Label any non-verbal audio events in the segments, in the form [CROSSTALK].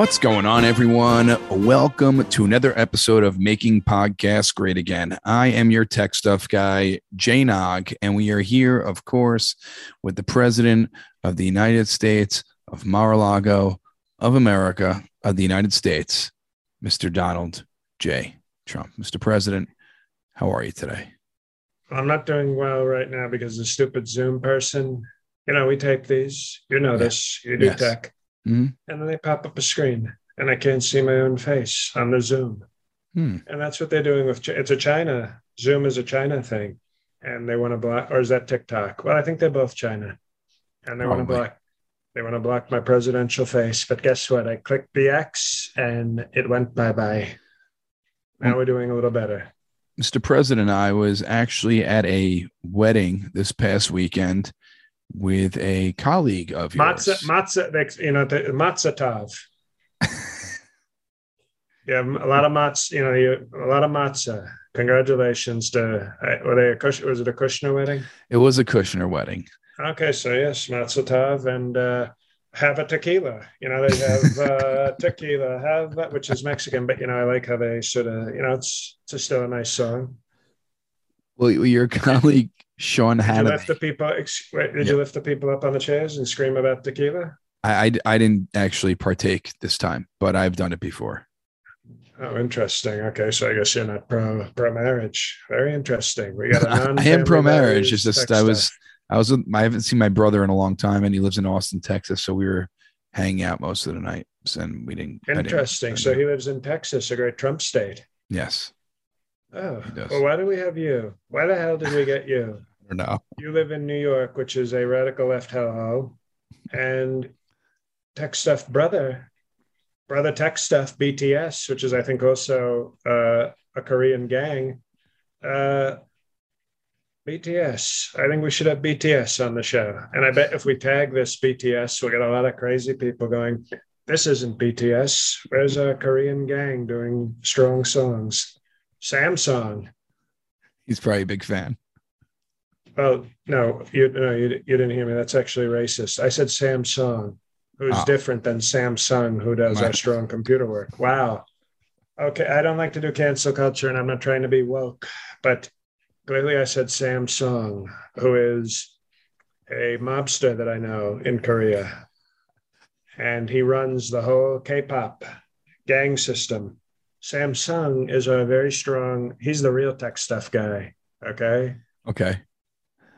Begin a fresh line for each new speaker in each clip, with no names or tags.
What's going on, everyone? Welcome to another episode of Making Podcasts Great Again. I am your tech stuff guy, Jay Nog, and we are here, of course, with the President of the United States of Mar-a-Lago of America of the United States, Mr. Donald J. Trump. Mr. President, how are you today?
I'm not doing well right now because the stupid Zoom person. You know, we tape these. You know this. You do
Yes.
tech,
Mhm.
and then they pop up a screen, and I can't see my own face on the Zoom.
Hmm.
And that's what they're doing with. It's a China. Zoom is a China thing, and they want to block. Or is that TikTok? Well, I think they're both China, and they want to block. They want to block my presidential face. But guess what? I clicked the X, and it went bye bye. Now we're doing a little better.
Mr. President, I was actually at a wedding this past weekend with a colleague of yours.
Matzah, matzah, you know, the matzah tov. yeah, a lot of matzah, you know, you, a lot of matzah. Congratulations to, uh, were they a Kush, was it a Kushner wedding?
It was a Kushner wedding.
Okay, so yes, matzah tov and uh, have a tequila. You know, they have uh, [LAUGHS] tequila, have that, which is Mexican, but you know, I like how they sort of, you know, it's, it's still a nice song.
Well, your [LAUGHS] colleague Sean
Did you lift the
Hannity.
people, did
Yeah.
you lift the people up on the chairs and scream about tequila?
I, I I didn't actually partake this time, but I've done it before.
Oh, interesting. Okay, so I guess you're not pro pro marriage. Very interesting. We got a [LAUGHS]
I am pro marriage. It's just I was. I was with, I haven't seen my brother in a long time, and he lives in Austin, Texas. So we were hanging out most of the night, and we didn't. I didn't-
interesting. So he lives in Texas, a great Trump state.
yes,
Oh, well, why do we have you? Why the hell did we get you?
I don't.
You live in New York, which is a radical left ho and tech stuff brother, brother tech stuff BTS, which is I think also uh, a Korean gang. Uh, BTS. I think we should have BTS on the show, and I bet if we tag this BTS, we'll get a lot of crazy people going. This isn't BTS. Where's a Korean gang doing strong songs? Samsung.
He's probably a big fan.
Oh no, you no, you, you didn't hear me. That's actually racist. I said Samsung, who's
Oh. Ah.
different than Samsung, who does our strong computer work. Wow. Okay, I don't like to do cancel culture, and I'm not trying to be woke, but clearly I said Samsung, who is a mobster that I know in Korea, and he runs the whole K-pop gang system. Samsung is a very strong. He's the real tech stuff guy. Okay.
Okay,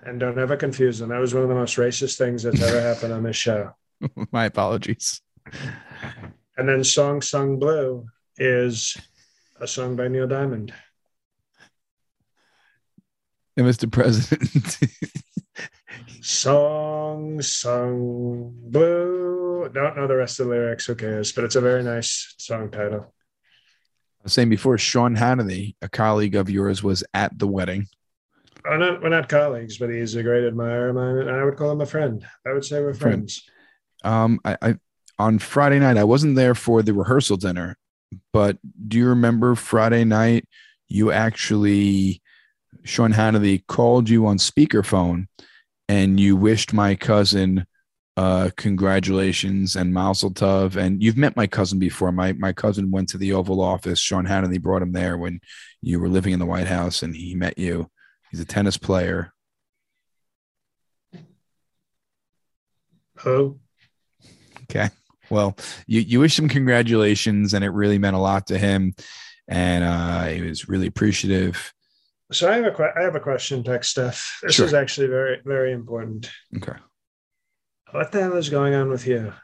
And don't ever confuse them. That was one of the most racist things that's ever happened on this show. [LAUGHS]
my apologies.
And then Song Sung Blue is a song by Neil Diamond.
And Mr. President, [LAUGHS]
Song Sung Blue. Don't know the rest of the lyrics. Who cares? But it's a very nice song title.
I was saying before, Sean Hannity, a colleague of yours, was at the wedding.
Oh, not, we're not colleagues, but he's a great admirer of mine. And I would call him a friend. I would say we're
Friend.
friends.
Um, I, I on Friday night, I wasn't there for the rehearsal dinner, but do you remember Friday night? You actually, Sean Hannity called you on speakerphone, and you wished my cousin uh congratulations and Mazel Tov. And you've met my cousin before. My my cousin went to the Oval Office. Sean Hannity brought him there when you were living in the White House, and he met you. He's a tennis player.
Who?
Okay. Well, you, you wish him congratulations, and it really meant a lot to him. And uh, he was really appreciative.
So I have a que- I have a question, Tech Stuff. This
Sure.
is actually very very important.
Okay.
What the hell is going on with you?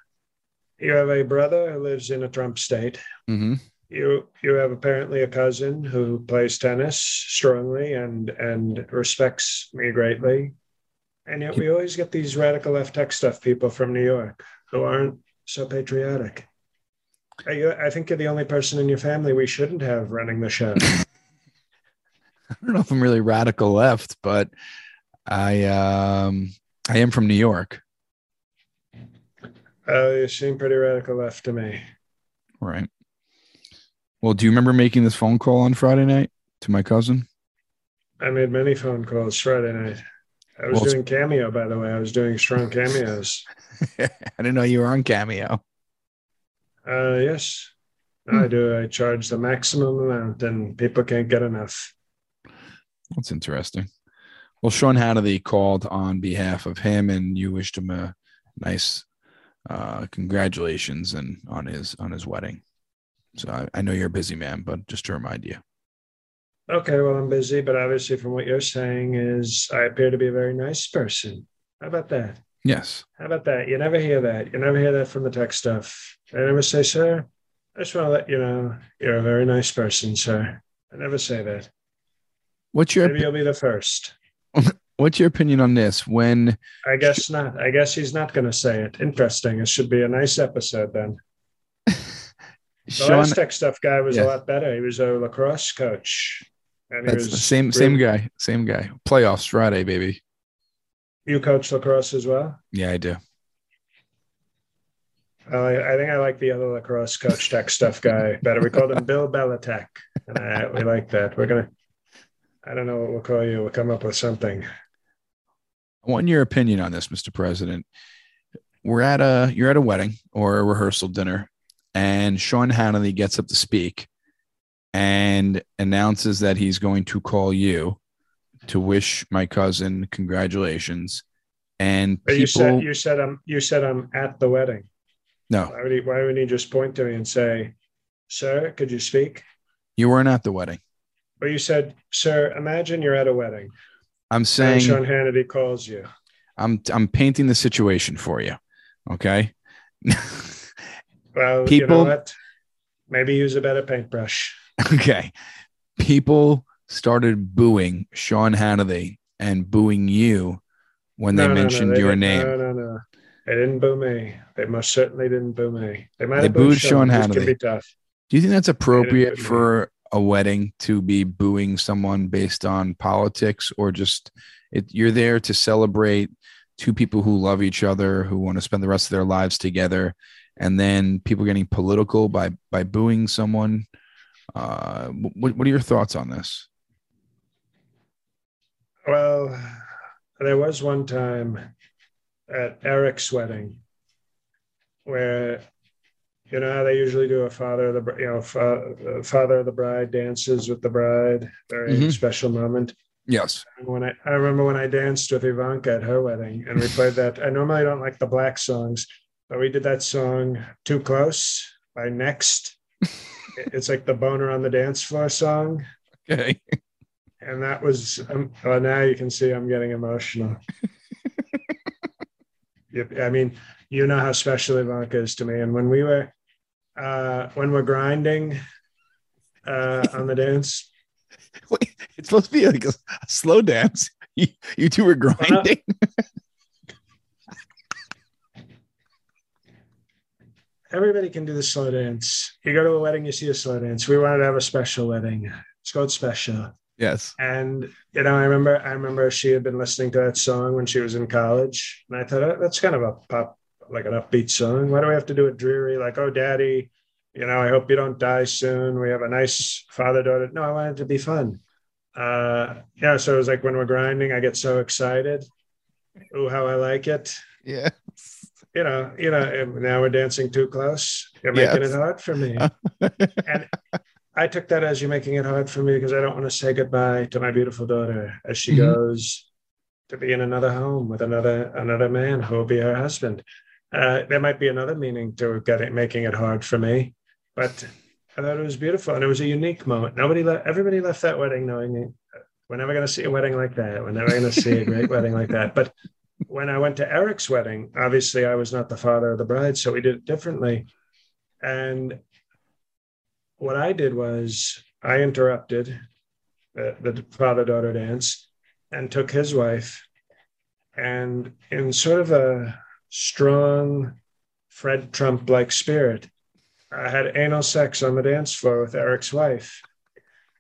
You have a brother who lives in a Trump state.
hmm
You you have apparently a cousin who plays tennis strongly and and respects me greatly. And yet we always get these radical left tech stuff people from New York who aren't so patriotic. Are you- I think you're the only person in your family we shouldn't have running the show. [LAUGHS]
I don't know if I'm really radical left, but I um, I am from New York.
Uh, you seem pretty radical left to me.
Right. Well, do you remember making this phone call on Friday night to my cousin?
I made many phone calls Friday night. I was
Well,
doing cameo, by the way. I was doing strong cameos. [LAUGHS]
I didn't know you were on Cameo.
Uh, yes,
Hmm.
I do. I charge the maximum amount, and people can't get enough.
That's interesting. Well, Sean Hannity called on behalf of him, and you wished him a nice uh, congratulations and on his on his wedding. So I, I know you're a busy man, but just to remind you.
Okay, well, I'm busy, but obviously, from what you're saying, is I appear to be a very nice person. How about that?
Yes.
How about that? You never hear that. You never hear that from the tech stuff. I never say, sir, I just want to let you know you're a very nice person, sir. I never say that.
What's your
Maybe you'll be the first. [LAUGHS]
What's your opinion on this? When
I guess not. I guess he's not going to say it. Interesting. It should be a nice episode then. The
Sean,
last tech stuff guy was
Yeah.
a lot better. He was a lacrosse coach. And he
that's
was
the same same guy, same guy. Playoffs Friday, baby.
You coach lacrosse as well?
Yeah, I do.
Oh, I, I think I like the other lacrosse coach tech stuff guy better. We called him Bill [LAUGHS] Belichick, and I, we like that. We're gonna. I don't know what we'll call you. We'll come up with something.
I want your opinion on this, Mr. President. We're at a you're at a wedding or a rehearsal dinner, and Sean Hannity gets up to speak and announces that he's going to call you to wish my cousin congratulations. And people,
you said you said I'm you said I'm at the wedding.
no,
Why would he? Why would he just point to me and say, "Sir, could you speak?"
you weren't at the wedding.
But you said, "Sir, imagine you're at a wedding
I'm saying
Sean Hannity calls you."
I'm I'm painting the situation for you. Okay. [LAUGHS]
Well, you know
People-
what? Maybe use a better paintbrush. [LAUGHS]
okay. People started booing Sean Hannity and booing you when they
No, no, no,
mentioned
they
your name.
No, no, no. They didn't boo me. They most certainly didn't boo me. They might
They
have
booed Sean
which
Hannity.
can be tough.
Do you think that's appropriate
boo me.
for a wedding to be booing someone based on politics or just it, you're there to celebrate two people who love each other, who want to spend the rest of their lives together, and then people getting political by by booing someone? Uh, what, what are your thoughts on this?
Well, there was one time at Eric's wedding where, you know, how they usually do a father of the, you know, fa- father of the bride dances with the bride, very
Mhm.
special moment.
Yes.
When I, I remember when I danced with Ivanka at her wedding, and we played that. I normally don't like the black songs, but we did that song "Too Close" by Next. [LAUGHS] it's like the boner on the dance floor song,
Okay.
and that was. Um, well, now you can see I'm getting emotional. [LAUGHS] Yep, I mean, you know how special Ivanka is to me, and when we were, uh, when we're grinding uh, on the dance, [LAUGHS]
Wait, it's supposed to be like a, a slow dance. You, you two were grinding.
Everybody can do the slow dance. You go to a wedding, you see a slow dance. We wanted to have a special wedding. It's called special.
yes.
And you know, I remember I remember she had been listening to that song when she was in college. And I thought "Oh, that's kind of a pop like an upbeat song. Why do we have to do it dreary? Like, oh daddy, you know, I hope you don't die soon. We have a nice father-daughter. No, I wanted it to be fun. Uh yeah, so it was like when we're grinding, I get so excited. Oh, how I like it
Yeah.
You know, you know, now we're dancing too close. You're making
Yes.
it hard for me. [LAUGHS] and I took that as you're making it hard for me because I don't want to say goodbye to my beautiful daughter as she
Mhm.
goes to be in another home with another another man who will be her husband. Uh, there might be another meaning to getting making it hard for me, but I thought it was beautiful and it was a unique moment. Nobody left. Everybody left that wedding knowing we're never going to see a wedding like that. We're never going to see a great wedding like that. But when I went to Eric's wedding, obviously I was not the father of the bride, so we did it differently. And what I did was I interrupted uh, the, the father daughter dance and took his wife, and in sort of a strong Fred Trump like spirit, I had anal sex on the dance floor with Eric's wife.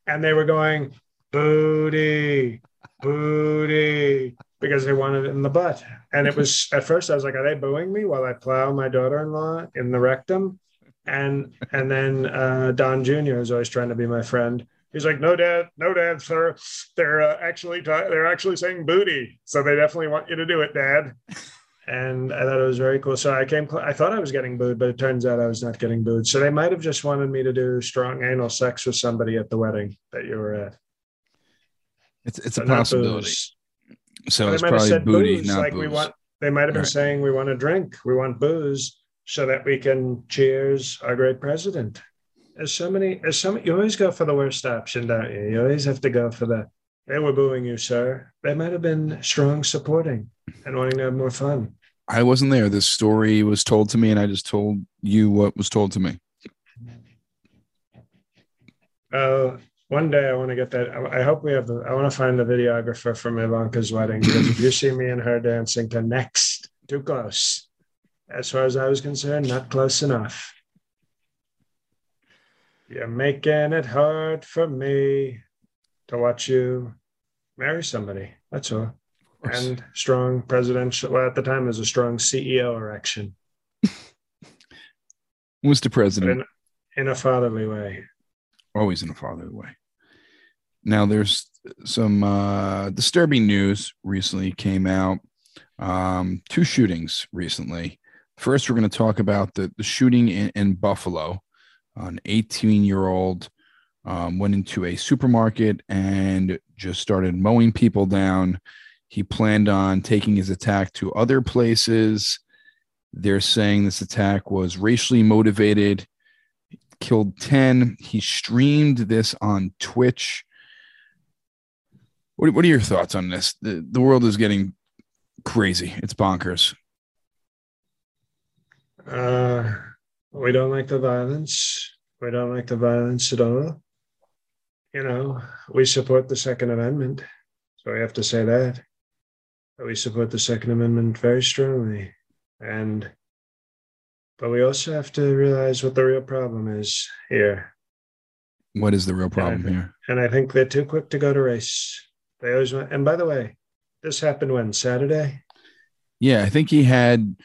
And they were going, booty, booty, because they wanted it in the butt. And it was at first I was like, are they booing me while I plow my daughter-in-law in the rectum? And and then uh, Don Jr. is always trying to be my friend. He's like, no, dad, no, dad, sir. They're uh, actually ta- they're actually saying booty, so they definitely want you to do it, dad. and I thought it was very cool. So I came, I thought I was getting booed, but it turns out I was not getting booed. So they might have just wanted me to do strong anal sex with somebody at the wedding that you were at.
It's it's a possibility. So it's
they might have
probably
said
booty,
booze,
not
like
booze.
we want. They might have been
Right.
saying we want to drink, we want booze, so that we can cheers our great president. There's so many. There's so many. You always go for the worst option, don't you? You always have to go for the. They were booing you, sir. They might have been strong supporting and wanting to have more fun.
I wasn't there. This story was told to me, and I just told you what was told to me.
Uh, one day I want to get that. I I hope we have the. I want to find the videographer from Ivanka's wedding because if you see me and her dancing to next, too close. As far as I was concerned, not close enough. You're making it hard for me to watch you marry somebody. That's all. And strong presidential. Well, at the time, it was a strong CEO erection,
Mr. President,
in, in a fatherly way.
always in a fatherly way. Now, there's some uh, disturbing news recently came out. Um, two shootings recently. First, we're going to talk about the, the shooting in, in Buffalo. An 18 year old um, went into a supermarket and just started mowing people down. He planned on taking his attack to other places. They're saying this attack was racially motivated, killed 10. He streamed this on Twitch. What, what are your thoughts on this? The, the world is getting crazy. It's bonkers.
Uh, we don't like the violence. We don't like the violence at all. You know, we support the Second Amendment. So we have to say that. We support the Second Amendment very strongly. And, but we also have to realize what the real problem is here.
What is the real problem
Yeah.
here?
And I think they're too quick to go to race. They always went. and by the way, this happened when? Saturday?
Yeah, I think he had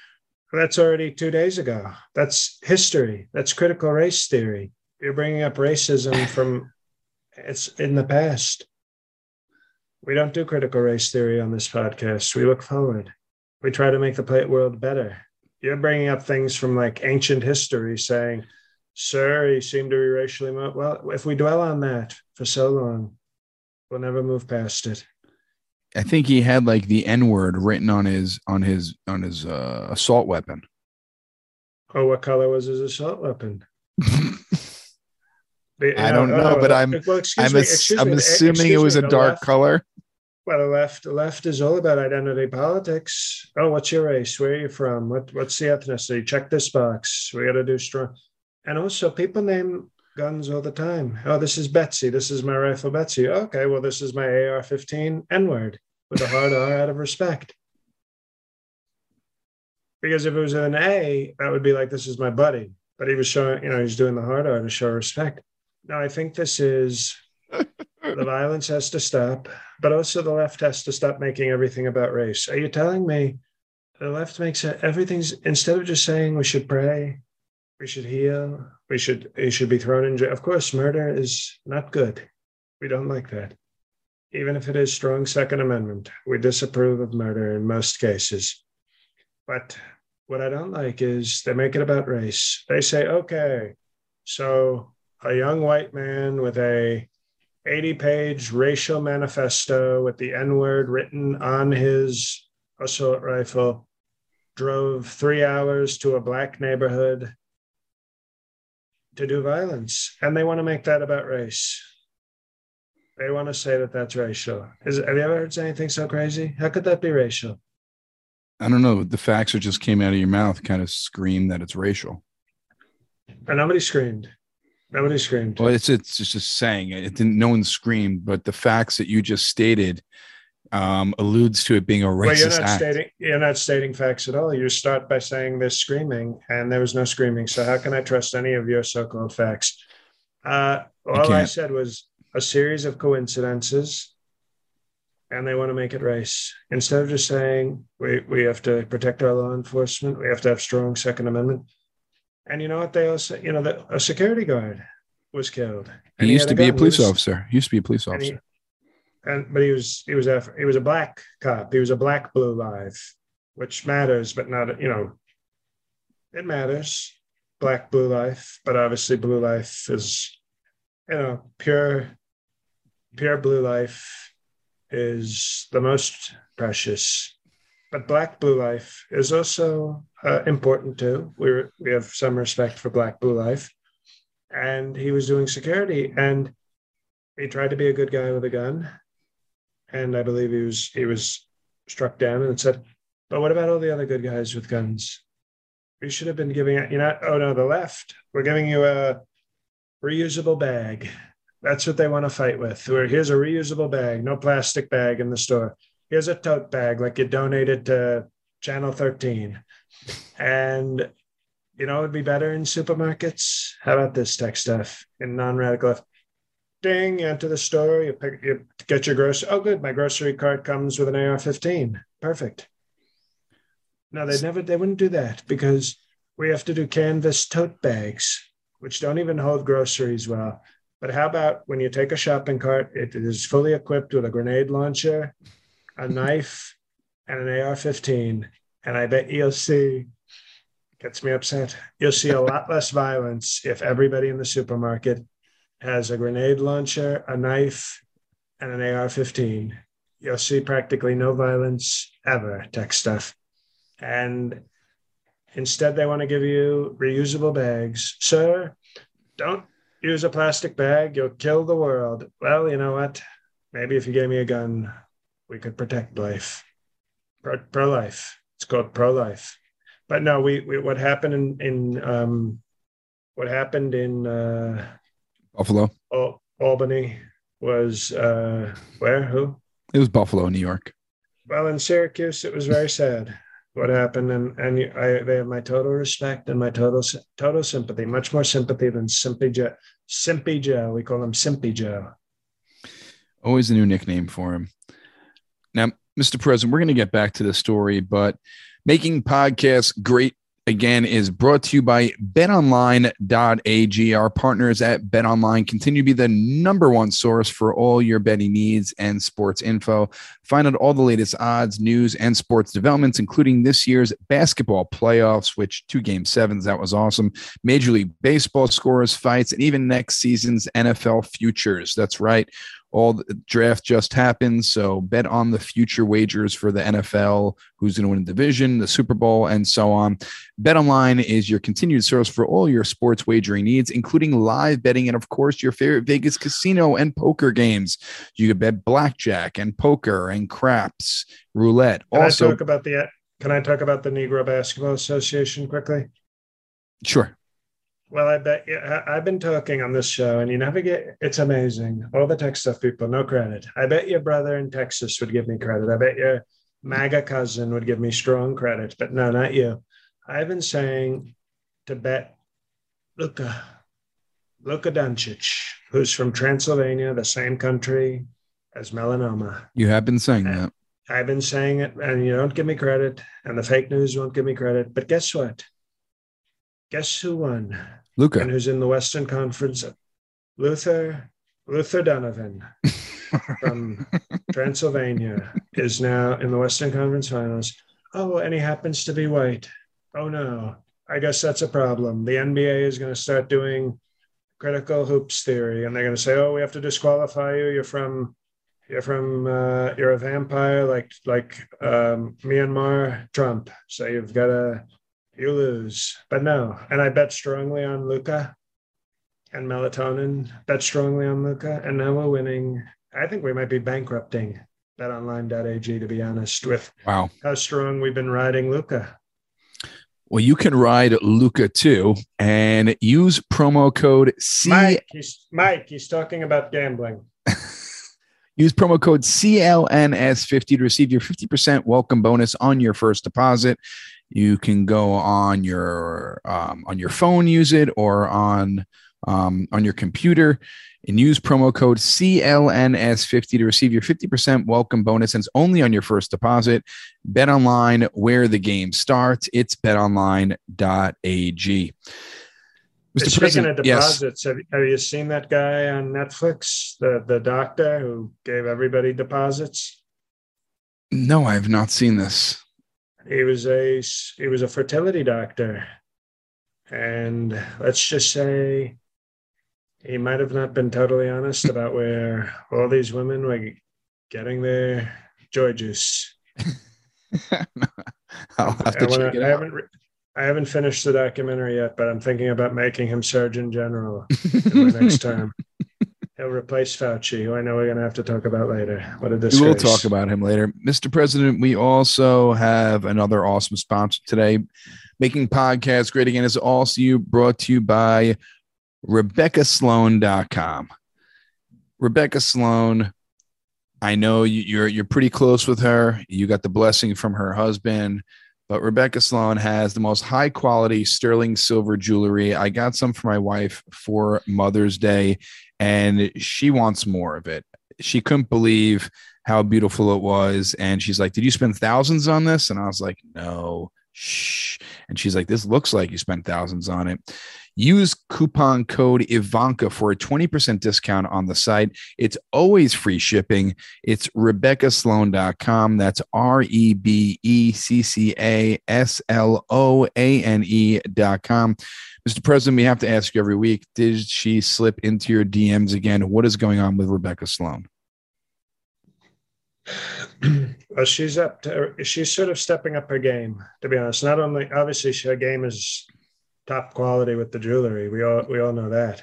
That's already two days ago. That's history. That's critical race theory. You're bringing up racism [LAUGHS] from it's in the past. We don't do critical race theory on this podcast. We look forward. We try to make the play world better. You're bringing up things from like ancient history, saying, "Sir, he seemed to be racially mo-. well." If we dwell on that for so long, we'll never move past it.
I think he had like the N word written on his on his on his uh, assault weapon.
Oh, what color was his assault weapon? [LAUGHS]
I don't know, but I'm-
well,
I'm,
me,
ass- I'm
me,
assuming it was
me,
a dark
left-
color.
Well, the left, the left is all about identity politics. Oh, what's your race? Where are you from? What, what's the ethnicity? Check this box. We got to do strong. And also, people name guns all the time. Oh, this is Betsy. This is my rifle, Betsy. Okay, well, this is my AR-15 N-word with a hard R out of respect. Because if it was an A, that would be like, this is my buddy. But he was showing, you know, he's doing the hard R to show respect. No, I think this is [LAUGHS] the violence has to stop, but also the left has to stop making everything about race. Are you telling me the left makes it, everything's instead of just saying we should pray, we should heal, we should he should be thrown in jail. Of course, murder is not good. We don't like that. Even if it is strong Second Amendment, we disapprove of murder in most cases. But what I don't like is they make it about race. They say, okay, so a young white man with a 80 page racial manifesto with the N word written on his assault rifle, drove three hours to a black neighborhood to do violence. And they want to make that about race. They want to say that that's racial. Is, have you ever heard anything so crazy? How could that be racial?
I don't know. The facts that just came out of your mouth kind of scream that it's racial.
And nobody screamed. Nobody screamed.
Well, it's it's just, just saying it. it didn't. No one screamed, but the facts that you just stated um, alludes to it being a racist
well, you're not
act.
stating you're not stating facts at all. You start by saying there's screaming, and there was no screaming. So how can I trust any of your so-called facts? Uh, all I said was a series of coincidences, and they want to make it race instead of just saying we we have to protect our law enforcement. We have to have strong Second Amendment. And you know what? They also, you know, that a security guard was killed. and
He used to be a police
was-
officer. He used to be a police officer.
And but he was he was a he was a black cop. He was a black blue live. which matters, but not, you know, it matters. Black blue life, but obviously blue life is, you know, pure, pure blue life is the most precious. But black blue life is also uh, important too. We we have some respect for black blue life, and he was doing security, and he tried to be a good guy with a gun, and I believe he was he was struck down and said, "But what about all the other good guys with guns? We should have been giving. You know, oh no, the left. We're giving you a reusable bag. That's what they want to fight with. Where here's a reusable bag, no plastic bag in the store. Here's a tote bag like you donated to Channel 13, and." You know, it would be better in supermarkets. How about this tech stuff in non-radical left? Ding, you enter the store, you pick, you get your grocery. Oh, good, my grocery cart comes with an AR-15. Perfect. No, they never, they wouldn't do that because we have to do canvas tote bags, which don't even hold groceries well. But how about when you take a shopping cart, it is fully equipped with a grenade launcher, a [LAUGHS] knife, and an AR-15, and I bet you'll see. Gets me upset. You'll see a lot less violence if everybody in the supermarket has a grenade launcher, a knife, and an AR 15. You'll see practically no violence ever, tech stuff. And instead, they want to give you reusable bags. Sir, don't use a plastic bag. You'll kill the world. Well, you know what? Maybe if you gave me a gun, we could protect life. Pro life. It's called pro life. But no, we, we what happened in, in um, what happened in uh,
Buffalo.
Oh, Albany was uh, where? Who?
It was Buffalo, New York.
Well, in Syracuse, it was very sad what happened, and and I, they have my total respect and my total total sympathy, much more sympathy than Simpy Joe. Simpy Joe, we call him Simpy Joe.
Always a new nickname for him. Now, Mr. President, we're going to get back to the story, but making podcasts great again is brought to you by betonline.ag. Our partners at betonline continue to be the number one source for all your betting needs and sports info. Find out all the latest odds, news, and sports developments, including this year's basketball playoffs, which two game sevens, that was awesome. Major League Baseball scores, fights, and even next season's NFL futures. That's right all the draft just happened. So bet on the future wagers for the NFL, who's going to win the division, the Super Bowl, and so on. Bet online is your continued source for all your sports wagering needs, including live betting and, of course, your favorite Vegas casino and poker games. You can bet blackjack and poker and craps, roulette.
Can
also,
I talk about the Can I talk about the Negro Basketball Association quickly?
Sure.
Well, I bet you. I've been talking on this show, and you never get. It's amazing. All the tech stuff people, no credit. I bet your brother in Texas would give me credit. I bet your MAGA cousin would give me strong credit, but no, not you. I've been saying to bet Luka, Luka Doncic, who's from Transylvania, the same country as melanoma.
You have been saying and that.
I've been saying it, and you don't give me credit, and the fake news won't give me credit. But guess what? Guess who won?
Luka.
And who's in the Western Conference? Luther Luther Donovan [LAUGHS] from Transylvania is now in the Western Conference Finals. Oh, and he happens to be white. Oh no, I guess that's a problem. The NBA is going to start doing critical hoops theory, and they're going to say, "Oh, we have to disqualify you. You're from, you're from, uh, you're a vampire, like like um, Myanmar Trump. So you've got to you lose. But no, and I bet strongly on Luka and melatonin. Bet strongly on Luka, and now we're winning. I think we might be bankrupting betonline.ag to be honest with
wow
how strong we've been riding Luka.
Well, you can ride Luka too and use promo code C.
Mike, he's, Mike, he's talking about gambling. [LAUGHS]
use promo code CLNS50 to receive your 50% welcome bonus on your first deposit. You can go on your um, on your phone, use it, or on um, on your computer, and use promo code CLNS50 to receive your 50% welcome bonus. And it's only on your first deposit. Bet online where the game starts. It's betonline.ag.
Mr. Speaking President, of deposits, yes. have, have you seen that guy on Netflix, the, the doctor who gave everybody deposits?
No, I have not seen this.
He was a he was a fertility doctor, and let's just say he might have not been totally honest about where all these women were getting their joy juice. [LAUGHS]
I'll have to
I,
check it
I
out.
haven't re- I haven't finished the documentary yet, but I'm thinking about making him Surgeon General [LAUGHS] next term. Replace Fauci, who I know we're going to have to talk about later. What a
We will talk about him later. Mr. President, we also have another awesome sponsor today. Making podcasts great again is also you brought to you by RebeccaSloane.com. Rebecca Sloane, I know you- you're you're pretty close with her. You got the blessing from her husband, but Rebecca Sloane has the most high quality sterling silver jewelry. I got some for my wife for Mother's Day, and she wants more of it. She couldn't believe how beautiful it was. And she's like, Did you spend thousands on this? And I was like, No, shh. And she's like, This looks like you spent thousands on it. Use coupon code Ivanka for a 20% discount on the site. It's always free shipping. It's RebeccaSloane.com. That's R E B E C C A S L O A N E.com. Mr. President, we have to ask you every week Did she slip into your DMs again? What is going on with Rebecca Sloane?
well, [CLEARS THROAT] uh, she's up to, she's sort of stepping up her game, to be honest. Not only, obviously, her game is top quality with the jewelry. We all, we all know that.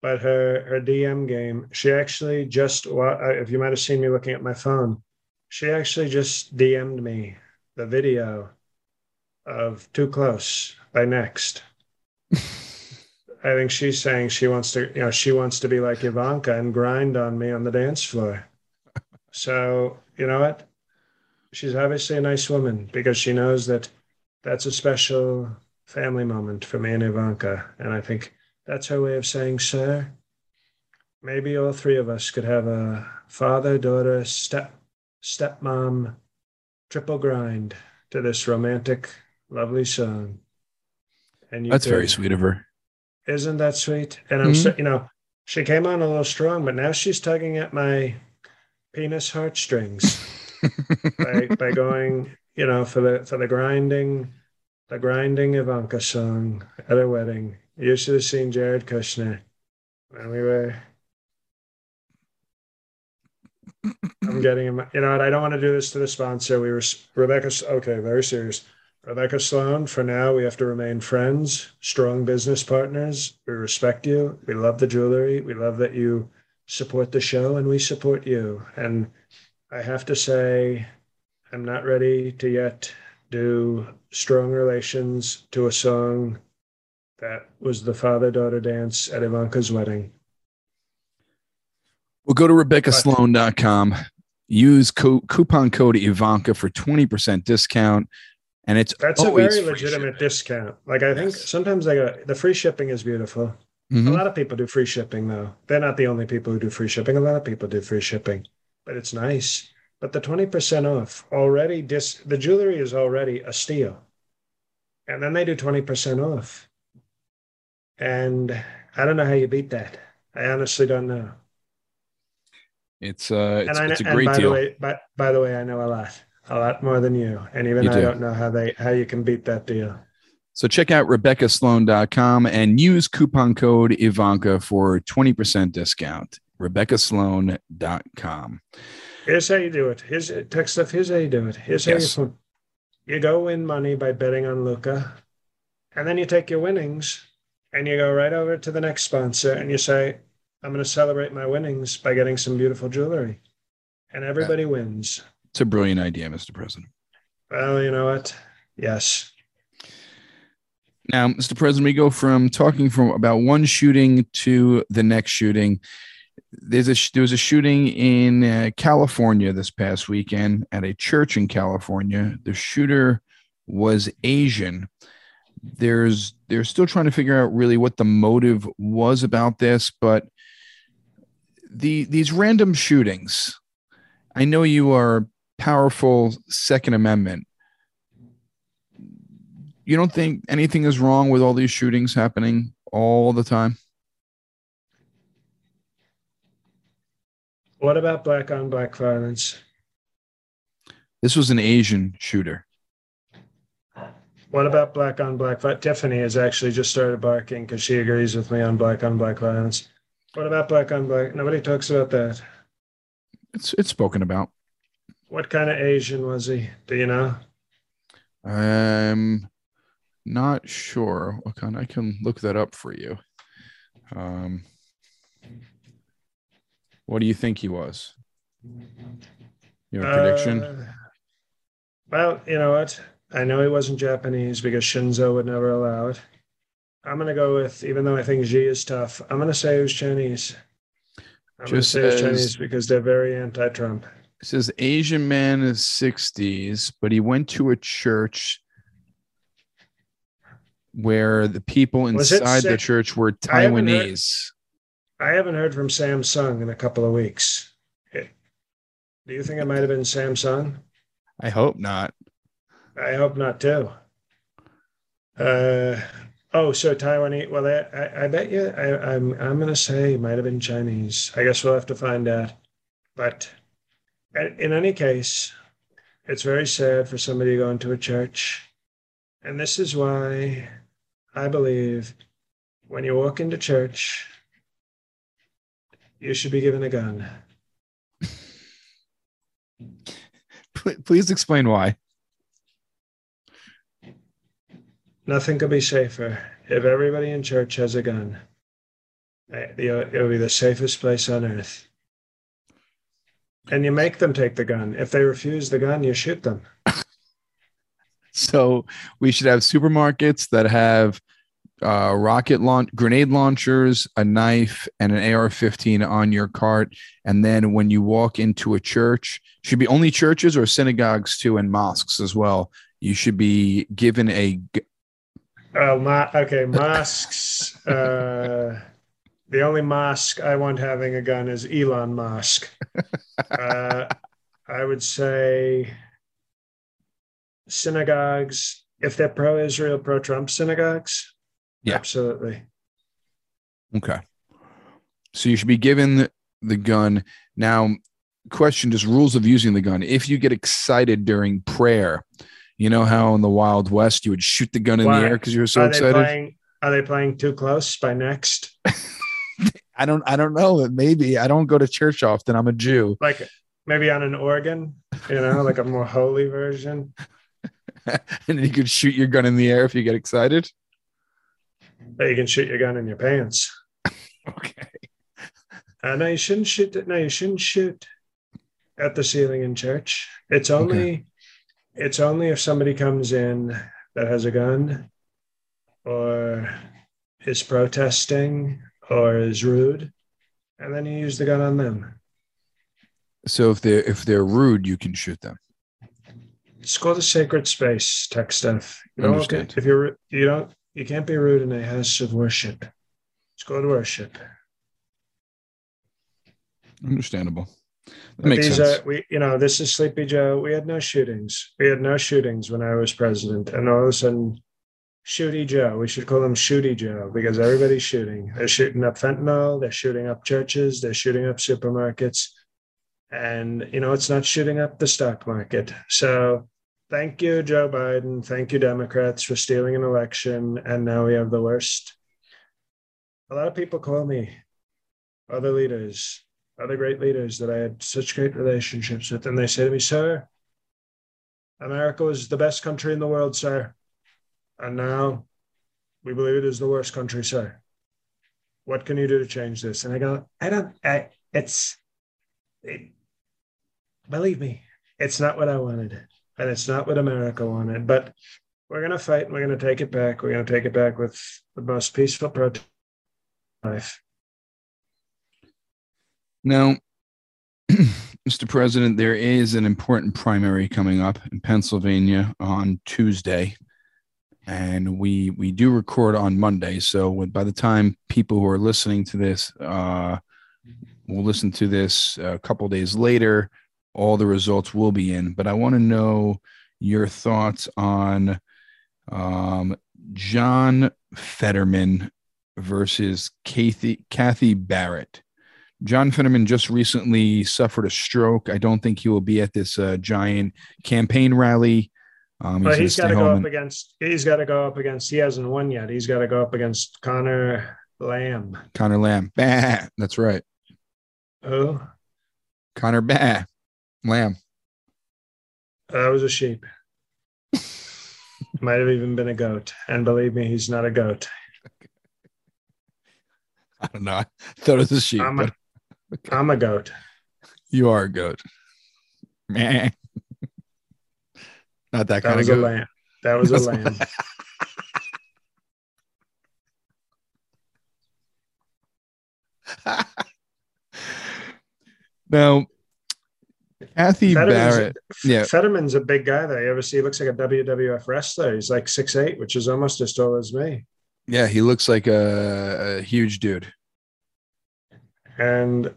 But her, her DM game, she actually just, well, uh, if you might have seen me looking at my phone, she actually just DM'd me the video of Too Close by Next. [LAUGHS] I think she's saying she wants to, you know, she wants to be like Ivanka and grind on me on the dance floor. [LAUGHS] So, you know what? She's obviously a nice woman because she knows that that's a special family moment for me and Ivanka. And I think that's her way of saying, sir, maybe all three of us could have a father, daughter, step, stepmom, triple grind to this romantic, lovely song. And you
That's very sweet of her.
isn't that sweet? And I'm,
Mhm.
so, you know, she came on a little strong, but now she's tugging at my penis heartstrings [LAUGHS] by, by going, you know, for the for the grinding, the grinding Ivanka song at a wedding. You should have seen Jared Kushner when we were. I'm getting him. You know what? I don't want to do this to the sponsor. We were Rebecca. Okay, very serious. Rebecca Sloane, for now, we have to remain friends, strong business partners. We respect you. We love the jewelry. We love that you support the show and we support you. And I have to say, I'm not ready to yet do strong relations to a song that was the father daughter dance at Ivanka's wedding.
Well, go to RebeccaSloane.com. Use co- coupon code Ivanka for 20% discount. And it's
That's a very legitimate
shipping.
discount. Like, I think sometimes they go, the free shipping is beautiful. A
Mhm.
lot of people do free shipping, though. They're not the only people who do free shipping. A lot of people do free shipping, but it's nice. But the 20% off already, dis- the jewelry is already a steal. And then they do 20% off. And I don't know how you beat that. I honestly don't know.
It's, uh, it's,
I,
it's a
and
great
by
deal.
The way, by, by the way, I know a lot, a lot more than you. And even
You
I
do.
don't know how they how you can beat that deal.
So check out RebeccaSloane.com and use coupon code Ivanka for 20% discount. RebeccaSloane.com.
Here's how you do it. Here's tech stuff. Here's how you do it. Here's how
Yes.
you you go win money by betting on Luka, and then you take your winnings and you go right over to the next sponsor and you say, "I'm going to celebrate my winnings by getting some beautiful jewelry," and everybody wins.
It's a brilliant idea, Mr. President.
Well, you know what? Yes.
Now, Mr. President, we go from talking from about one shooting to the next shooting. There's a there was a shooting in uh, California this past weekend at a church in California. The shooter was Asian. There's they're still trying to figure out really what the motive was about this, but the these random shootings. I know you are powerful Second Amendment you don't think anything is wrong with all these shootings happening all the time?
What about black on black violence?
This was an Asian shooter.
What about black on black? Violence? Tiffany has actually just started barking because she agrees with me on black on black violence. What about black on black? Nobody talks about that.
It's it's spoken about.
What kind of Asian was he? Do you know?
I'm not sure. What kind? I can look that up for you. Um, what do you think he was? Your prediction?
Uh, well, you know what? I know he wasn't Japanese because Shinzo would never allow it. I'm going to go with, even though I think Xi is tough, I'm going to say he was Chinese. I'm going to say he's Chinese because they're very anti Trump.
It says Asian man is 60s, but he went to a church where the people inside the church were Taiwanese. I haven't, heard,
I haven't heard from Samsung in a couple of weeks. Do you think it might have been Samsung?
I hope not.
I hope not too. Uh, oh, so Taiwanese. Well, I, I, I bet you. I, I'm I'm going to say it might have been Chinese. I guess we'll have to find out. But in any case, it's very sad for somebody to go into a church, and this is why I believe when you walk into church, you should be given a gun.
Please explain why.
Nothing could be safer. If everybody in church has a gun, eh, It would be the safest place on earth. And you make them take the gun. If they refuse the gun, you shoot them. [LAUGHS]
so we should have supermarkets that have uh, rocket launch, grenade launchers, a knife, and an AR-15 on your cart. And then when you walk into a church, should be only churches or synagogues too, and mosques as well. You should be given a.
Oh, my, okay, mosques. uh, the only mosque I want having a gun is Elon Musk. [LAUGHS] uh, I would say synagogues, if they're pro-Israel, pro-Trump synagogues,
yeah.
Absolutely.
Okay. So you should be given the gun. Now, question just rules of using the gun. If you get excited during prayer, you know how in the Wild West you would shoot the gun in Why? the air because you were so
are
excited?
Playing, are they playing too close by next? [LAUGHS]
I don't I don't know. Maybe I don't go to church often. I'm a Jew.
Like maybe on an organ, you know, like a more holy version. [LAUGHS]
and you could shoot your gun in the air if you get excited
that you can shoot your gun in your pants. [LAUGHS]
okay.
Uh, no, you shouldn't shoot. No, you shouldn't shoot at the ceiling in church. It's only, okay. it's only if somebody comes in that has a gun, or is protesting, or is rude, and then you use the gun on them.
So if they're if they're rude, you can shoot them.
It's called a sacred space tech stuff. You don't if you're you don't you can't be rude in a house of worship. It's called worship.
Understandable. That makes these sense.
Are, we, you know, this is Sleepy Joe. We had no shootings. We had no shootings when I was president, and all of a sudden, Shooty Joe. We should call him Shooty Joe because everybody's shooting. They're shooting up fentanyl. They're shooting up churches. They're shooting up supermarkets, and you know, it's not shooting up the stock market. So thank you, Joe Biden. Thank you, Democrats, for stealing an election. And now we have the worst. A lot of people call me other leaders, other great leaders that I had such great relationships with. And they say to me, Sir, America is the best country in the world, sir. And now we believe it is the worst country, sir. What can you do to change this? And I go, I don't, I, it's, it, believe me, it's not what I wanted and it's not what America wanted. But we're going to fight and we're going to take it back. We're going to take it back with the most peaceful protest life.
Now, [CLEARS THROAT] Mr. President, there is an important primary coming up in Pennsylvania on Tuesday, and we we do record on Monday. So by the time people who are listening to this uh, will listen to this a couple days later, all the results will be in. But I want to know your thoughts on um, John Fetterman versus Kathy, Kathy Barnette. John Fetterman just recently suffered a stroke. I don't think he will be at this uh, giant campaign rally Um,
But he's got to go up
and-
against. He's got to go up against. He hasn't won yet. He's got to go up against Conor Lamb.
Conor Lamb. [LAUGHS] Bah, that's right.
Oh.
Conor Bah. Lamb.
That was a sheep. Might have even been a goat. And believe me, he's not a goat. [LAUGHS]
I don't know. I thought it was a sheep,
I'm
but [LAUGHS]
a, I'm a goat.
you are a goat. Meh. Not that
That
kind of goat.
lamb. That was a
That's a
lamb. [LAUGHS]
now, Kathy
Fetterman's-
Barrett. Yeah.
Fetterman's a big guy, that You ever see? He looks like a WWF wrestler. He's like six eight, which is almost as tall as me.
Yeah, he looks like a, a huge dude.
And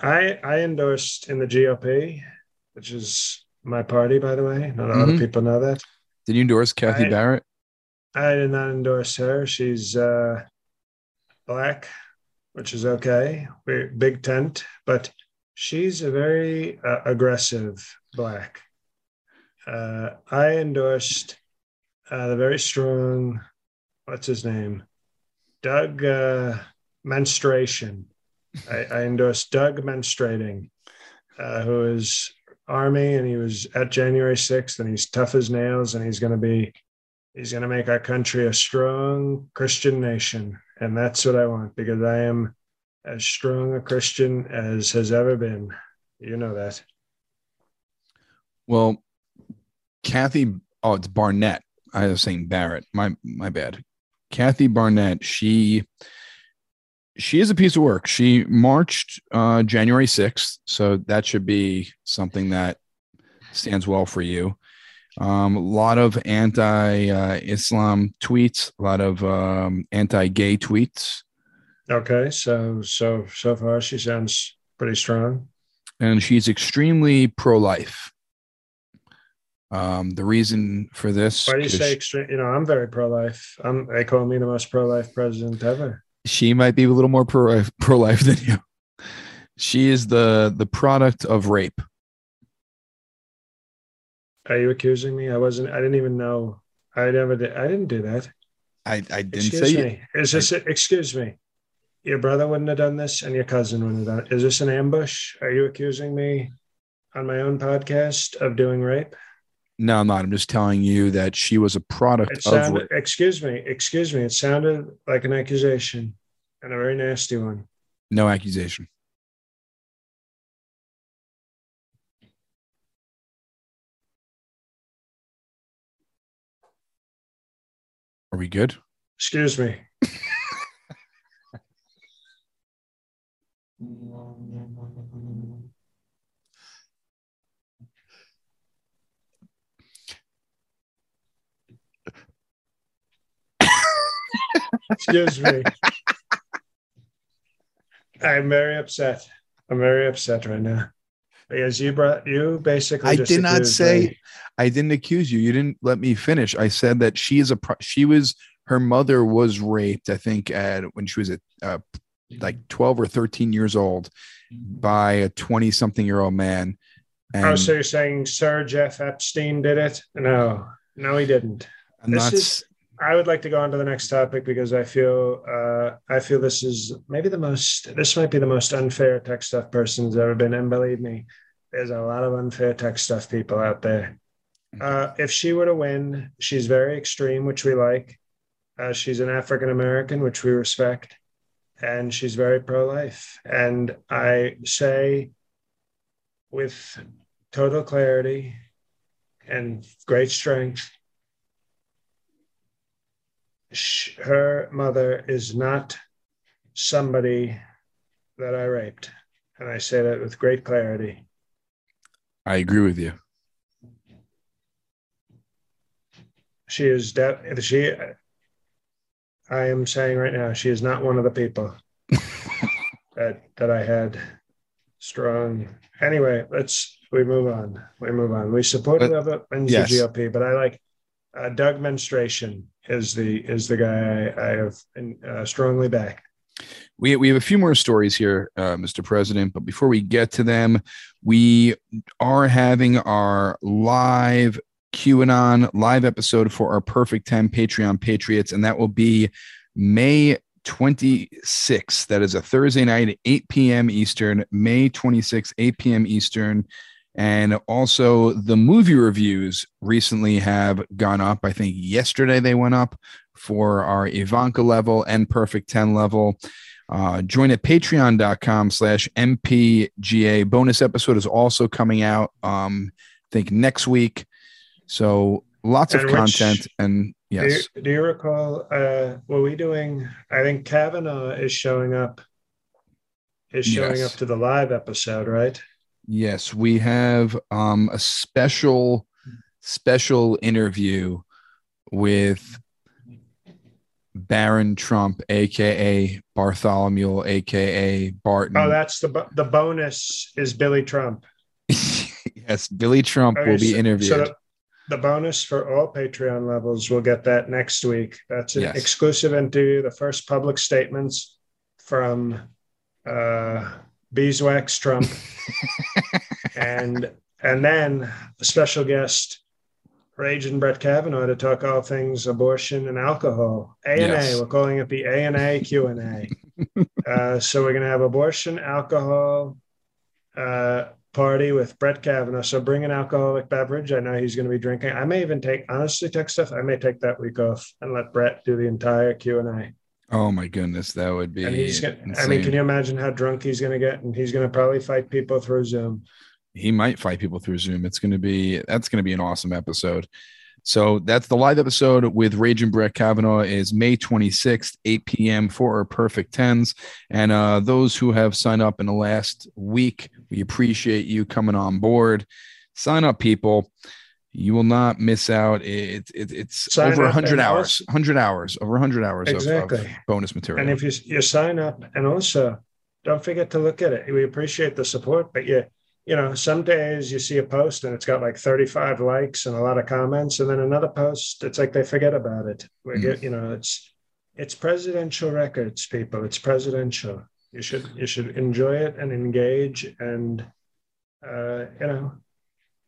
I I endorsed in the GOP, which is my party, by the way. Not a lot
Mhm.
of people know that.
Did you endorse Kathy
I-
Barrett?
I did not endorse her. She's uh, black, which is okay. We're big tent, but she's a very uh, aggressive black. Uh, I endorsed uh, the very strong, what's his name? Doug uh, Menstruation. I, I endorsed Doug Menstruating, uh, who is Army and he was at January 6th and he's tough as nails and he's going to be He's going to make our country a strong Christian nation. And that's what I want because I am as strong a Christian as has ever been. You know that.
Well, Kathy, oh, it's Barnette. I was saying Barrett. My my bad. Kathy Barnette. She she is a piece of work. She marched uh, January sixth, so that should be something that stands well for you. Um, a lot of anti uh, Islam tweets, a lot of um, anti-gay tweets,
Okay. So, so, so far she sounds pretty strong.
and she's extremely pro-life. Um, the reason for this,
Why do you say extreme? You know, I'm very pro life. I'm, they call me the most pro life president ever.
She might be a little more pro [LAUGHS] pro life than you. She is the the product of rape.
Are you accusing me? I wasn't, I didn't even know. I never did. I didn't do that.
I, I didn't
Excuse
say
me. Is this, excuse me? Your brother wouldn't have done this and your cousin wouldn't have done it. Is this an ambush? Are you accusing me on my own podcast of doing rape?
No, I'm not. I'm just telling you that she was a product of
sounded,
rape.
excuse me, excuse me. It sounded like an accusation and a very nasty one.
no accusation. Are we good?
Excuse me. [LAUGHS] Excuse me. I'm very upset. I'm very upset right now because you brought you basically.
I did not say-
me.
I didn't accuse you. You didn't let me finish. I said that she is a pro- she was her mother was raped. I think at when she was at uh, like 12 or 13 years old by a 20 something year old man. And
Oh, so you're saying Sir Jeff Epstein did it? No, no, he didn't.
I'm
this
not,
is- I would like to go on to the next topic because I feel uh, I feel this is maybe the most this might be the most unfair tech stuff person's ever been. And believe me, there's a lot of unfair tech stuff people out there. Uh, if she were to win, she's very extreme, which we like. Uh, she's an African American, which we respect, and she's very pro life. And I say with total clarity and great strength sh- her mother is not somebody that I raped. And I say that with great clarity.
I agree with you.
She is de- she I am saying right now, she is not one of the people [LAUGHS] that that I had strong. Anyway, let's we move on. We move on. We support
But-
of it in
yes.
the GOP, but I like uh, Doug Menstruation is the is the guy I, have uh, strongly back.
We, we have a few more stories here, uh, Mr. President, but before we get to them, we are having our live QAnon live episode for our Perfect 10 Patreon Patriots, and that will be May 26th. That is a Thursday night, at 8 p.m. Eastern, May 26th, 8 p.m. Eastern. And also, the movie reviews recently have gone up. I think yesterday they went up for our Ivanka level and Perfect 10 level. Uh, join at patreon.com slash mpga bonus episode is also coming out um i think next week so lots
And
of
which-
content and
Do,
yes
you, do you recall? Uh, were we doing? I think Kavanaugh is showing up. Is showing
Yes.
up to the live episode, right?
Yes we have um a special special interview with barron trump aka bartholomew aka barton
Oh, that's the the bonus is Billy Trump. [LAUGHS]
yes billy trump will be
so-
interviewed
So the, the bonus for all Patreon levels, we'll get that next week. That's an
Yes.
exclusive interview, the first public statements from uh, Beeswax Trump, [LAUGHS] and and then a special guest, Rage and Brett Kavanaugh, to talk all things abortion and alcohol. A and
Yes.
A, we're calling it the A and A Q and A. [LAUGHS] Uh, so we're gonna have abortion, alcohol, uh, party with Brett Kavanaugh. So bring an alcoholic beverage. I know he's going to be drinking. I may even take, honestly, tech stuff. I may take that week off and let Brett do the entire Q and A.
oh my goodness that would be
And he's going. I mean, can you imagine how drunk he's going to get? And he's going to probably fight people through Zoom.
he might fight people through Zoom. It's going to be that's going to be an awesome episode. So that's the live episode with Rage and Brett Kavanaugh is May 26th, 8 p.m. for our perfect tens. And uh, those who have signed up in the last week, we appreciate you coming on board. Sign up, people. You will not miss out. It, it, it's
Sign
over
up
100
and
hours, 100 hours, over 100 hours of- of, bonus material.
And if you you sign up, and also don't forget to look at it. We appreciate the support, but you you know some days you see a post and it's got like 35 likes and a lot of comments, and then another post it's like they forget about it. We
Mm.
get you know it's it's presidential records, people. It's presidential. You should you should enjoy it and engage and uh, you know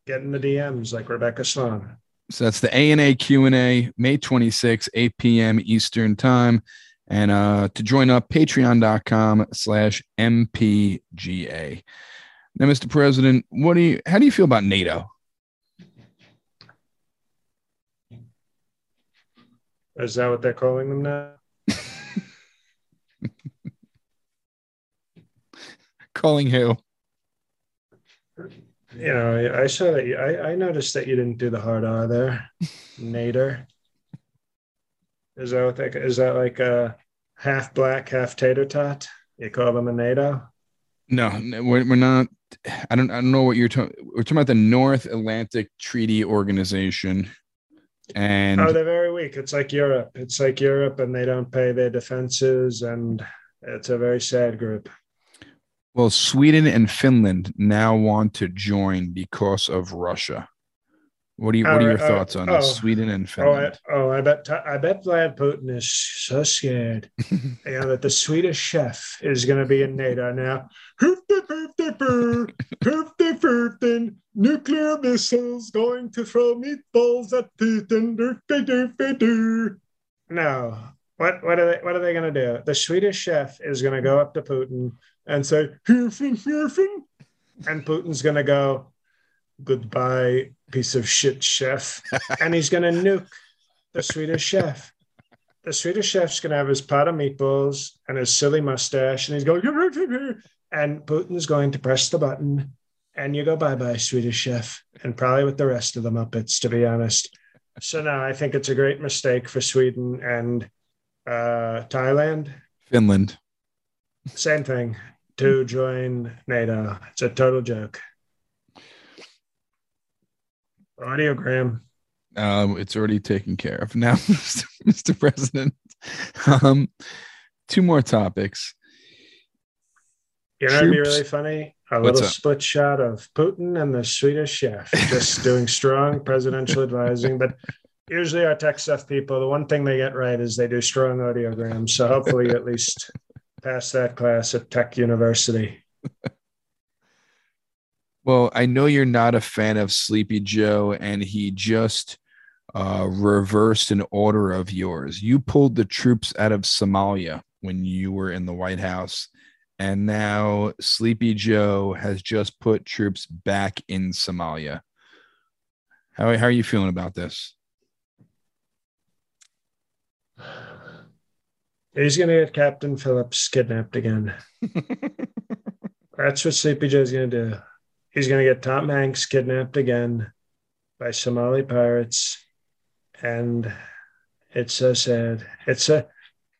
get in the DMs like Rebecca Sloane.
So that's the A and A Q and A, May 26, 8 p.m. Eastern time. And uh, to join up, patreon.com slash MPGA. Now, Mr. President, what do you how do you feel about NATO?
Is that what they're calling them now? [LAUGHS]
Calling who?
You know, I saw that. You, I, I noticed that you didn't do the hard R there, [LAUGHS] Nader. Is that what that is? That like a half black, half tater tot? You call them a NATO?
No, no, we're, we're not. I don't. I don't know what you're talking. We're talking about the North Atlantic Treaty Organization, and
Oh, they're very weak. It's like Europe. It's like Europe, and they don't pay their defenses, and it's a very sad group.
Well, Sweden and Finland now want to join because of Russia. What are you? What are your
Oh, uh,
thoughts on
oh.
this? Sweden and
Oh, I,
Finland.
oh, I bet I bet Vlad Putin is so scared. [LAUGHS] you know that the Swedish chef is going to be in NATO now. [LAUGHS] Nuclear missiles going to throw meatballs at Putin. No, what what are they what are they going to do? The Swedish chef is going to go up to Putin and say "Hürfen, Hürfen," and Putin's going to go goodbye, piece of shit chef, [LAUGHS] and he's going to nuke the Swedish chef. The Swedish chef's going to have his pot of meatballs and his silly mustache, and he's going, and Putin's going to press the button, and you go bye bye, Swedish chef, and probably with the rest of the Muppets, to be honest. So now I think it's a great mistake for Sweden and uh, Thailand.
Finland.
Same thing to join NATO. It's a total joke. Audiogram.
Um, it's already taken care of now, [LAUGHS] Mr. President. Um, two more topics.
You know, it'd be really funny. A
What's
little
up?
split shot of Putin and the Swedish chef just doing strong presidential advising. But usually, our tech stuff people, the one thing they get right is they do strong audiograms. So hopefully, you at least [LAUGHS] pass that class at Tech University.
Well, I know you're not a fan of Sleepy Joe, and he just uh, reversed an order of yours. You pulled the troops out of Somalia when you were in the White House, and now Sleepy Joe has just put troops back in Somalia. How, how are you feeling about this?
He's going to get Captain Phillips kidnapped again. [LAUGHS] That's what Sleepy Joe's going to do. He's going to get Tom Hanks kidnapped again by Somali pirates. And it's so sad. It's a,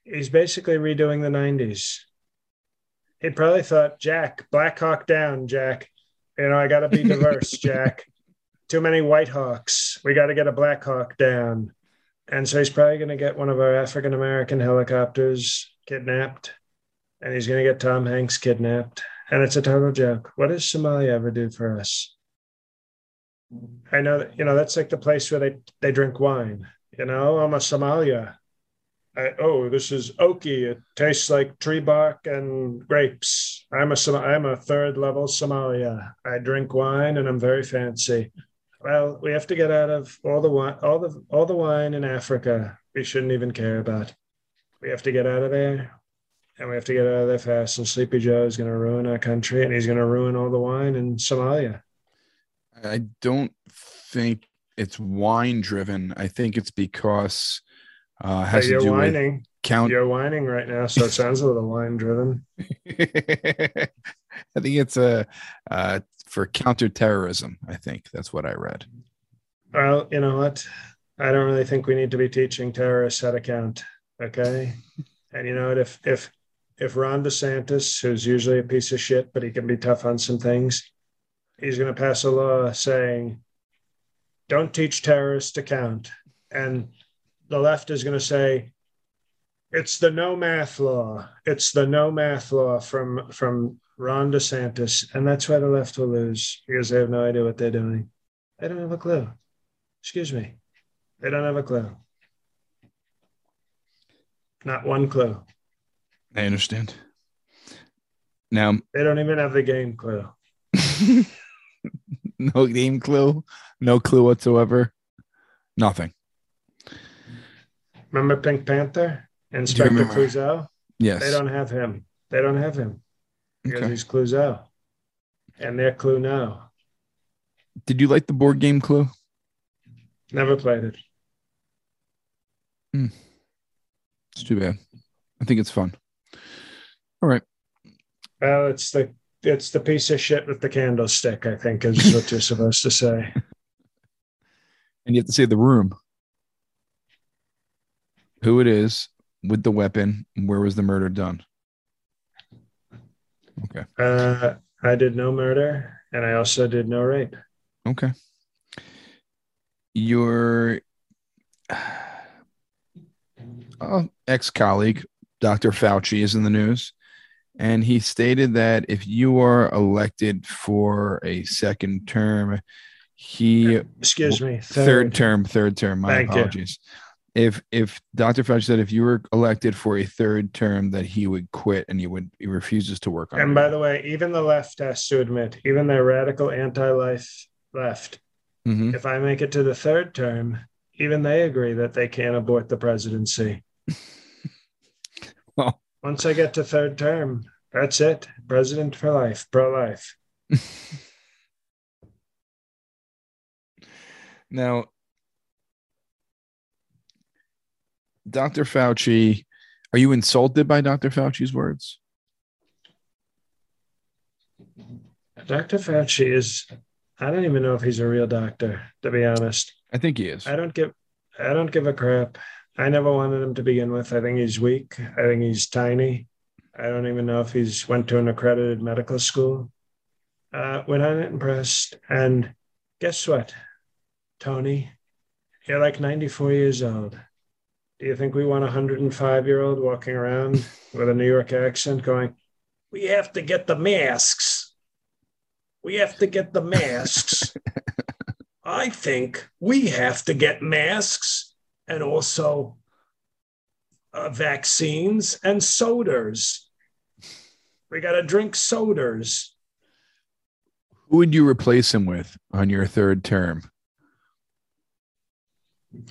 he's basically redoing the 90s. He probably thought, Jack, Black Hawk down, Jack. You know, I got to be diverse, [LAUGHS] Jack. Too many White Hawks. We got to get a Black Hawk down. And so he's probably going to get one of our African American helicopters kidnapped. And he's going to get Tom Hanks kidnapped. And it's a total joke. What does Somalia ever do for us? I know that, you know, that's like the place where they, they drink wine. You know, I'm a Somalia. I, oh, this is oaky. It tastes like tree bark and grapes. I'm a I'm a third level Somalia. I drink wine and I'm very fancy. Well, we have to get out of all the wine, all the all the wine in Africa. We shouldn't even care about. We have to get out of there, and we have to get out of there fast. And Sleepy Joe is going to ruin our country, and he's going to ruin all the wine in Somalia.
I don't think it's wine driven. I think it's because uh, has
you're
to do
whining.
with count.
You're whining right now, so it sounds a little wine driven. [LAUGHS]
I think it's a uh, for counterterrorism. I think that's what I read.
Well, you know what? I don't really think we need to be teaching terrorists how to count. Okay. And you know what? If if if Ron DeSantis, who's usually a piece of shit, but he can be tough on some things, he's going to pass a law saying, "Don't teach terrorists to count," and the left is going to say, "It's the no math law. It's the no math law from from Ron DeSantis," and that's why the left will lose because they have no idea what they're doing. They don't have a clue. Excuse me. They don't have a clue. Not one clue.
I understand. Now,
They don't even have the game clue. [LAUGHS]
no game clue, no clue whatsoever, nothing.
Remember Pink Panther? Inspector? Clouseau?
Yes.
They don't have him. They don't have him because
Okay.
he's Clouseau. And they're Clue now.
Did you like the board game clue?
Never played it. Hmm.
It's too bad. I think it's fun. All right.
Well, it's the it's the piece of shit with the candlestick, I think, is what you're [LAUGHS] supposed to say.
And you have to say the room. Who it is with the weapon, where was the murder done? Okay.
Uh, I did no murder and I also did no rape.
Okay. Your uh, ex colleague, Dr. Fauci, is in the news. And he stated that if you are elected for a second term, he
Excuse me.
third, term, third term. My
Thank you.
If if Dr. Fauci said if you were elected for a third term, that he would quit and he would he refuses to work on.
And by the way, even the left has to admit, even the radical anti-life left,
Mhm.
if I make it to the third term, even they agree that they can't abort the presidency. [LAUGHS]
Well.
once I get to third term, that's it. President for life, pro life. [LAUGHS]
Now, Dr. Fauci, are you insulted by Dr. Fauci's words?
Dr. Fauci is, I don't even know if he's a real doctor, to be honest.
I think he is.
I don't give I don't give a crap. I never wanted him to begin with. I think he's weak. I think he's tiny. I don't even know if he's went to an accredited medical school. Uh, we're not impressed. And guess what, Tony? You're like 94 years old. Do you think we want a 105 year old walking around with a New York accent going, We have to get the masks. We have to get the masks. [LAUGHS] I think we have to get masks and also uh, vaccines and sodas. We got to drink sodas.
Who would you replace him with on your third term?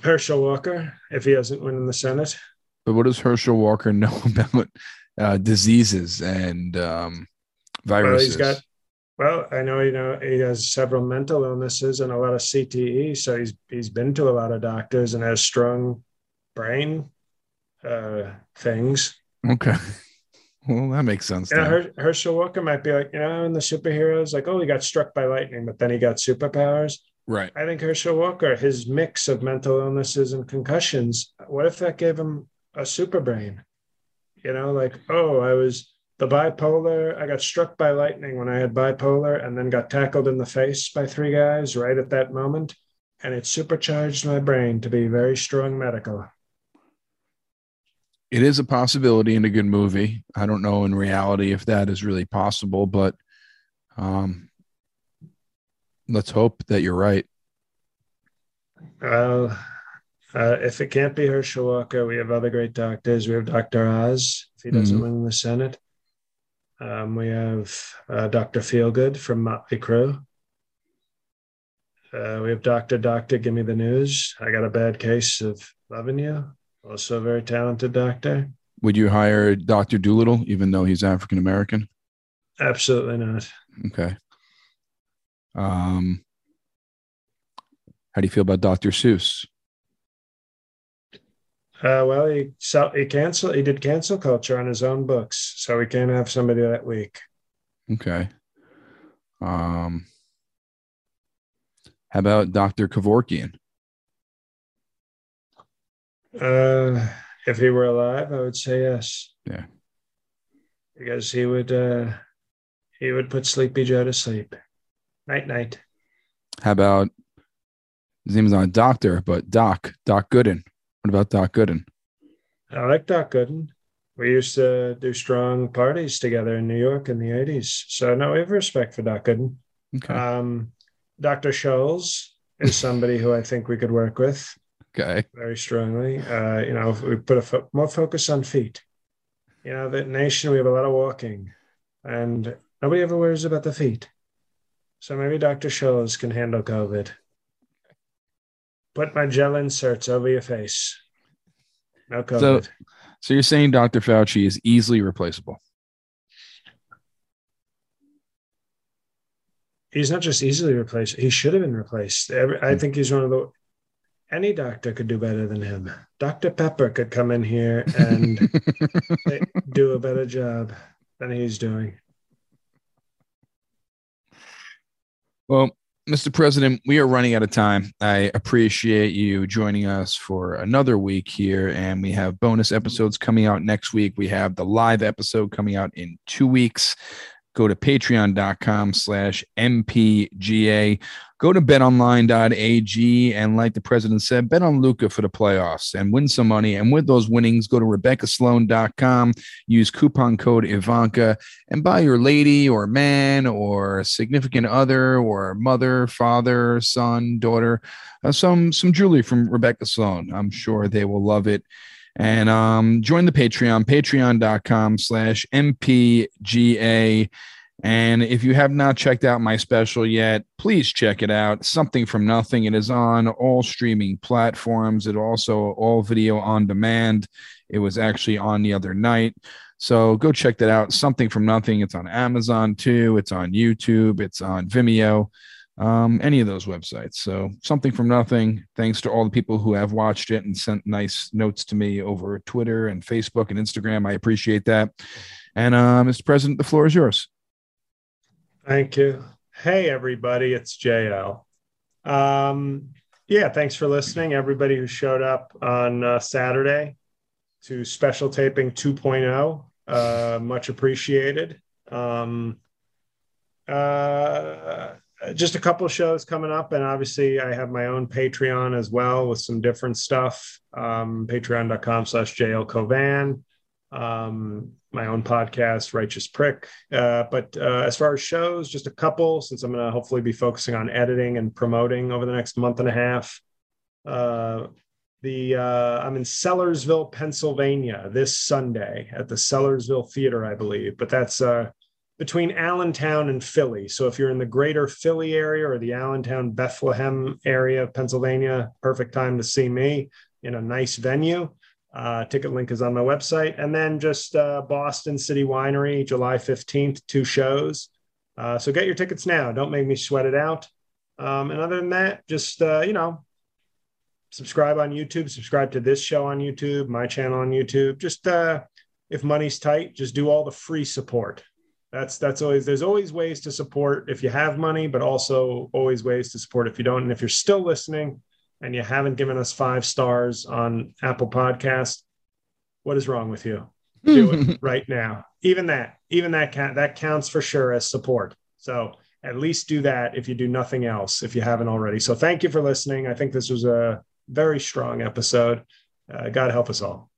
Herschel Walker, if he doesn't win in the Senate.
But what does Herschel Walker know [LAUGHS] about uh, diseases and um, viruses?
Well, he's got. Well, I know you know he has several mental illnesses and a lot of CTE, so he's he's been to a lot of doctors and has strong brain uh, things.
Okay. [LAUGHS] Well, that makes sense.
Know, Her- Herschel Walker might be like, you know, in the superheroes, like, oh, he got struck by lightning, but then he got superpowers.
Right.
I think Herschel Walker, his mix of mental illnesses and concussions, what if that gave him a super brain? You know, like, oh, I was the bipolar, I got struck by lightning when I had bipolar and then got tackled in the face by three guys right at that moment. And it supercharged my brain to be very strong medical
it is a possibility in a good movie. I don't know in reality if that is really possible, but um, let's hope that you're right.
Well, uh, if it can't be Herschel Walker, we have other great doctors. We have Dr. Oz, if he doesn't mm-hmm. win the Senate. Um, we have uh, Dr. Feelgood from Motley Crue. Uh, we have Dr. Doctor, Give Me the News. I got a bad case of loving you. Also, a very talented doctor.
Would you hire Dr. Dolittle, even though he's African American?
Absolutely not.
Okay. Um, how do you feel about Dr. Seuss?
Uh, well, he he cancel he did cancel culture on his own books, so we can't have somebody that weak.
Okay. Um, how about Dr. Kevorkian?
Uh, if he were alive, I would say yes.
Yeah.
Because he would uh he would put Sleepy Joe to sleep. Night night.
How about his name is not a doctor, but Doc, Doc Gooden. What about Doc Gooden?
I like Doc Gooden. We used to do strong parties together in New York in the 80s. So no, we have respect for Doc Gooden. Okay. Um, Dr. Scholl's is [LAUGHS] somebody who I think we could work with.
Okay.
Very strongly. Uh, you know, we put a fo- more focus on feet. You know, the nation, we have a lot of walking and nobody ever worries about the feet. So maybe Dr. Scholl's can handle COVID. Put my gel inserts over your face. No COVID.
So, so you're saying Dr. Fauci is easily replaceable?
He's not just easily replaced. He should have been replaced. I hmm. think he's one of the any doctor could do better than him. Dr. Pepper could come in here and [LAUGHS] do a better job than he's doing.
Well, Mr. President, we are running out of time. I appreciate you joining us for another week here, and we have bonus episodes coming out next week. We have the live episode coming out in two weeks go to patreon.com slash mpga go to betonline.ag and like the president said bet on luka for the playoffs and win some money. And with those winnings go to rebeccasloane.com use coupon code ivanka and buy your lady or man or significant other or mother father son daughter uh, some some jewelry from rebecca sloane. I'm sure they will love it and um, join the Patreon, patreon.com slash MPGA. And if you have not checked out my special yet, please check it out. Something from Nothing. It is on all streaming platforms. It also all video on demand. It was actually on the other night. So go check that out. Something from Nothing. It's on Amazon too. It's on YouTube. It's on Vimeo um, any of those websites. So something from nothing. Thanks to all the people who have watched it and sent nice notes to me over Twitter and Facebook and Instagram. I appreciate that. And uh, Mr. President, the floor is yours.
Thank you. Hey, everybody, it's JL. Um, yeah, thanks for listening. Everybody who showed up on uh, Saturday to special taping 2.0, uh, much appreciated. Um, uh, just a couple shows coming up, and obviously I have my own Patreon as well with some different stuff. Um, Patreon.com slash JL Cauvin. Um, my own podcast, Righteous Prick. Uh, but uh, as far as shows, just a couple, since I'm going to hopefully be focusing on editing and promoting over the next month and a half. Uh, the uh, I'm in Sellersville, Pennsylvania this Sunday at the Sellersville Theater, I believe. But that's uh, between Allentown and Philly. So if you're in the greater Philly area or the Allentown, Bethlehem area of Pennsylvania, perfect time to see me in a nice venue. Uh, ticket link is on my website. And then just uh, Boston City Winery, July 15th, two shows. Uh, so get your tickets now. Don't make me sweat it out. Um, and other than that, just, uh, you know, subscribe on YouTube, subscribe to this show on YouTube, my channel on YouTube. Just uh, if money's tight, just do all the free support. That's that's always there's always ways to support if you have money, but also always ways to support if you don't. And if you're still listening and you haven't given us five stars on Apple Podcast, what is wrong with you? [LAUGHS] Do it right now. Even that, even that count that counts for sure as support. So at least do that if you do nothing else, if you haven't already. So thank you for listening. I think this was a very strong episode. Uh, God help us all.